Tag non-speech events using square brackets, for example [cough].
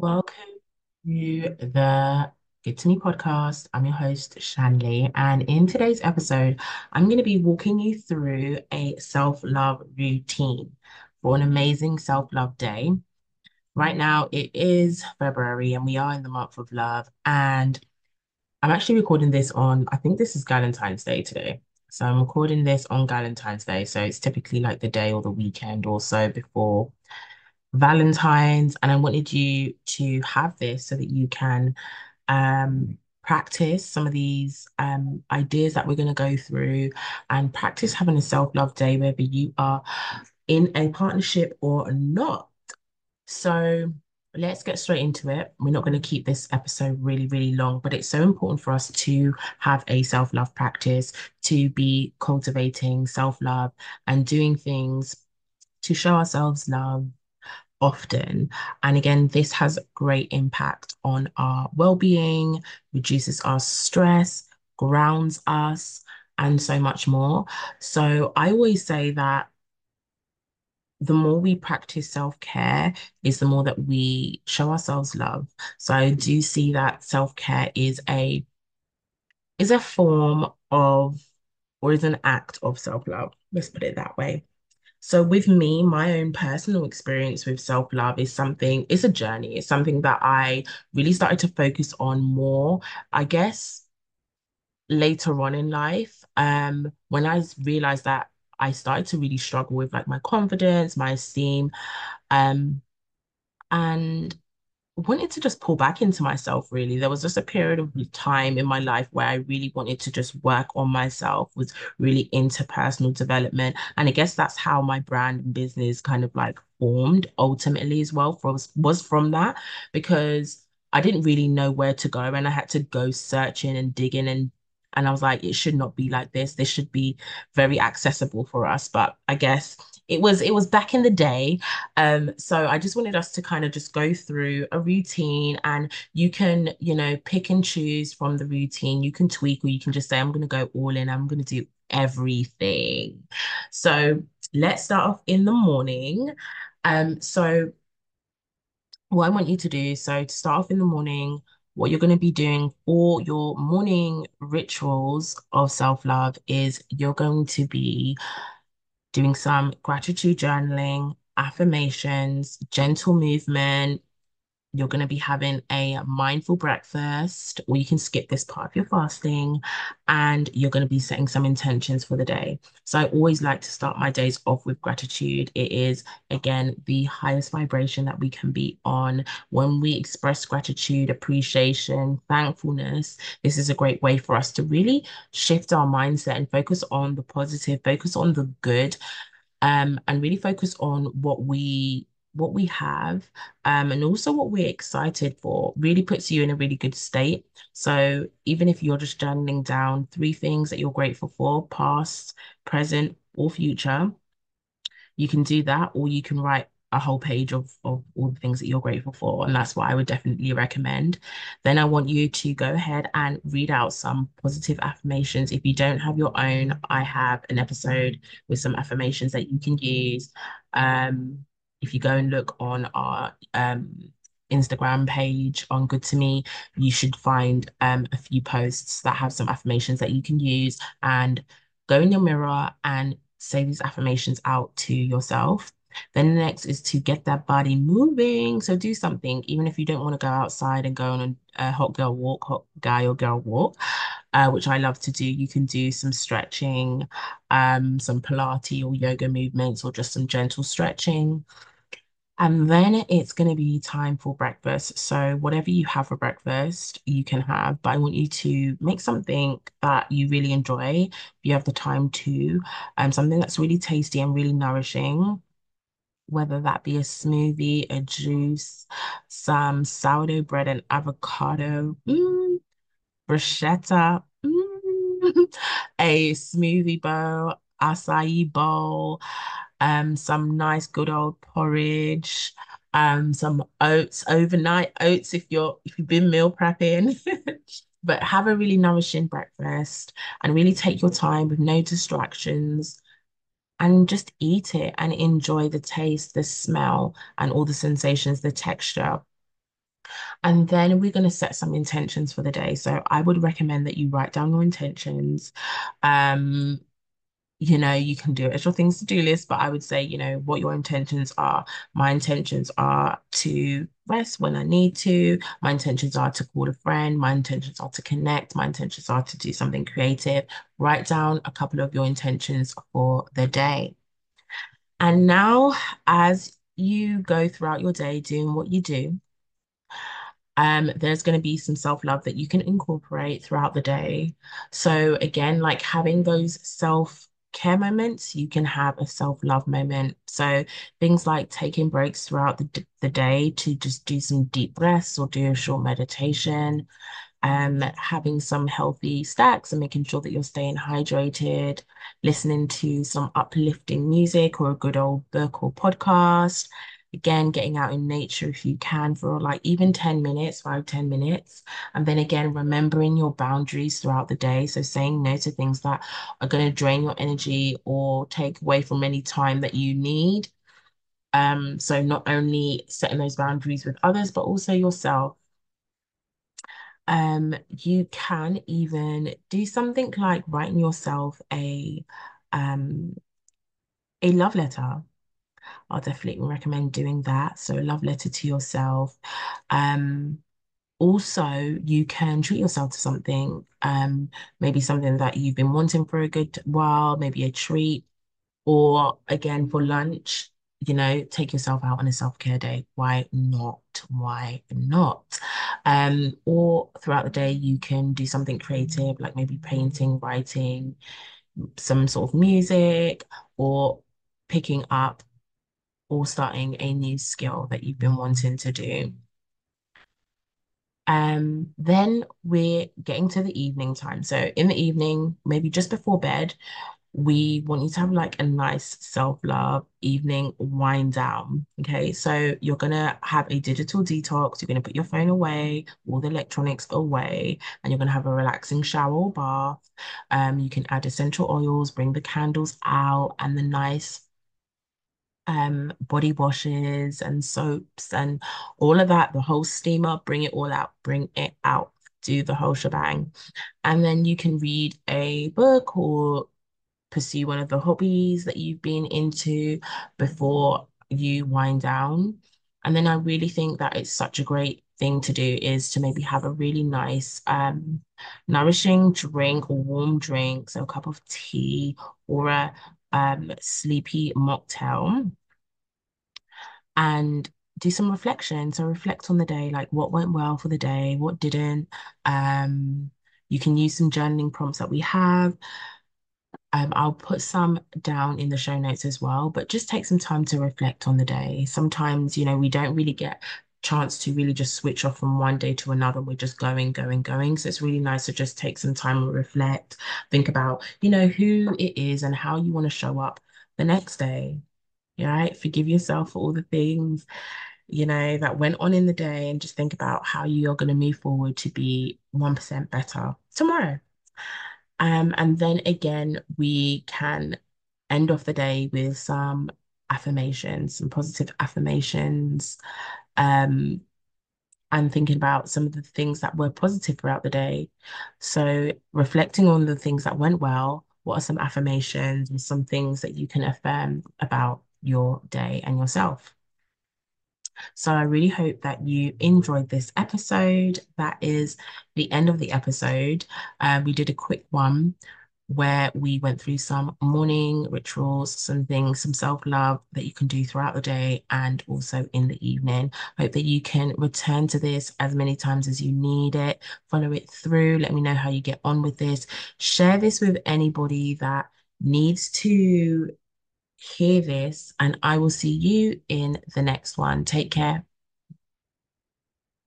Welcome to the Good to Me podcast. I'm your host, Shanley, and in today's episode, I'm going to be walking you through a self-love routine for an amazing self-love day. Right now, it is February, and we are in the month of love. And I'm actually recording this on, I think this is Valentine's Day today. So I'm recording this on Valentine's Day. So it's typically like the day or the weekend or so before Valentine's, and I wanted you to have this so that you can um, practice some of these um, ideas that we're going to go through and practice having a self-love day, whether you are in a partnership or not. So let's get straight into it. We're not going to keep this episode really, really long, but it's so important for us to have a self-love practice, to be cultivating self-love and doing things to show ourselves love often. And again, this has great impact on our well-being, reduces our stress, grounds us, and so much more. So I always say that the more we practice self-care is the more that we show ourselves love. So I do see that self-care is a is a form of or is an act of self-love. Let's put it that way. So with me, my own personal experience with self-love is something, it's a journey. It's something that I really started to focus on more, I guess, later on in life. Um, when I realized that I started to really struggle with like my confidence, my esteem, um, and wanted to just pull back into myself, really. There was just a period of mm. time in my life where I really wanted to just work on myself, was really into personal development. And I guess that's how my brand and business kind of like formed ultimately as well from was from that because I didn't really know where to go and I had to go searching and digging and and I was like, it should not be like this. This should be very accessible for us. But I guess it was it was back in the day um, so I just wanted us to kind of just go through a routine and you can, you know, pick and choose from the routine. You can tweak or you can just say, I'm going to go all in. I'm going to do everything. So let's start off in the morning. Um, so what I want you to do, so to start off in the morning, what you're going to be doing for your morning rituals of self-love is you're going to be doing some gratitude journaling, affirmations, gentle movement, you're going to be having a mindful breakfast, or you can skip this part of your fasting, and you're going to be setting some intentions for the day. So I always like to start my days off with gratitude. It is, again, the highest vibration that we can be on. When we express gratitude, appreciation, thankfulness, this is a great way for us to really shift our mindset and focus on the positive, focus on the good, um, and really focus on what we what we have um, and also what we're excited for really puts you in a really good state. So even if you're just journaling down three things that you're grateful for, past, present, or future, you can do that, or you can write a whole page of, of all the things that you're grateful for. And that's what I would definitely recommend. Then I want you to go ahead and read out some positive affirmations. If you don't have your own, I have an episode with some affirmations that you can use. Um, if you go and look on our um, Instagram page on Good to Me, you should find um, a few posts that have some affirmations that you can use and go in your mirror and say these affirmations out to yourself. Then the next is to get that body moving. So do something, even if you don't want to go outside and go on a hot girl walk, hot guy or girl walk, uh, which I love to do. You can do some stretching, um, some Pilates or yoga movements, or just some gentle stretching. And then it's going to be time for breakfast. So, whatever you have for breakfast, you can have, but I want you to make something that you really enjoy. If you have the time to, um, something that's really tasty and really nourishing, whether that be a smoothie, a juice, some sourdough bread and avocado, mm, bruschetta, mm, [laughs] a smoothie bowl, acai bowl um, some nice good old porridge, um, some oats, overnight oats if you're if you've been meal prepping. [laughs] But have a really nourishing breakfast and really take your time with no distractions and just eat it and enjoy the taste, the smell, and all the sensations, the texture. And then we're going to set some intentions for the day. So I would recommend that you write down your intentions. Um, you know, you can do it as your things to do list, but I would say, you know, what your intentions are. My intentions are to rest when I need to. My intentions are to call a friend. My intentions are to connect. My intentions are to do something creative. Write down a couple of your intentions for the day. And now, as you go throughout your day doing what you do, um, there's going to be some self-love that you can incorporate throughout the day. So again, like having those self-care moments, you can have a self-love moment. So things like taking breaks throughout the, the day to just do some deep breaths or do a short meditation, um, having some healthy snacks and making sure that you're staying hydrated, listening to some uplifting music or a good old book or podcast. Again, getting out in nature if you can for like even 10 minutes, five ten minutes. And then again, remembering your boundaries throughout the day. So saying no to things that are going to drain your energy or take away from any time that you need. Um, so not only setting those boundaries with others, but also yourself. Um, you can even do something like writing yourself a um a love letter. I'll definitely recommend doing that. So a love letter to yourself. Um, also you can treat yourself to something, um, maybe something that you've been wanting for a good while, maybe a treat, or again for lunch, you know, take yourself out on a self-care day. Why not? Why not? Um, or throughout the day, you can do something creative, like maybe painting, writing, some sort of music, or picking up or starting a new skill that you've been wanting to do. Um, then we're getting to the evening time. So in the evening, maybe just before bed, we want you to have like a nice self-love evening wind down. Okay, so you're gonna have a digital detox. You're gonna put your phone away, all the electronics away, and you're gonna have a relaxing shower or bath. Um, you can add essential oils, bring the candles out, and the nice um body washes and soaps and all of that, the whole steamer, bring it all out, bring it out, do the whole shebang. And then you can read a book or pursue one of the hobbies that you've been into before you wind down. And then I really think that it's such a great thing to do is to maybe have a really nice, um, nourishing drink or warm drink, so a cup of tea or a um, sleepy mocktail, and do some reflection. So reflect on the day, like what went well for the day, what didn't. Um, you can use some journaling prompts that we have. Um, I'll put some down in the show notes as well, but just take some time to reflect on the day. Sometimes, you know, we don't really get chance to really just switch off from one day to another. We're just going, going, going. So it's really nice to just take some time and reflect, think about, you know, who it is and how you want to show up the next day. Right? Forgive yourself for all the things, you know, that went on in the day and just think about how you're going to move forward to be 1% better tomorrow. Um, and then again, we can end off the day with some affirmations, some positive affirmations, um, and thinking about some of the things that were positive throughout the day. So reflecting on the things that went well, what are some affirmations and some things that you can affirm about your day and yourself? So I really hope that you enjoyed this episode. That is the end of the episode. Uh, we did a quick one where we went through some morning rituals, some things, some self-love that you can do throughout the day and also in the evening. Hope that you can return to this as many times as you need it. Follow it through. Let me know how you get on with this. Share this with anybody that needs to hear this, and I will see you in the next one. Take care.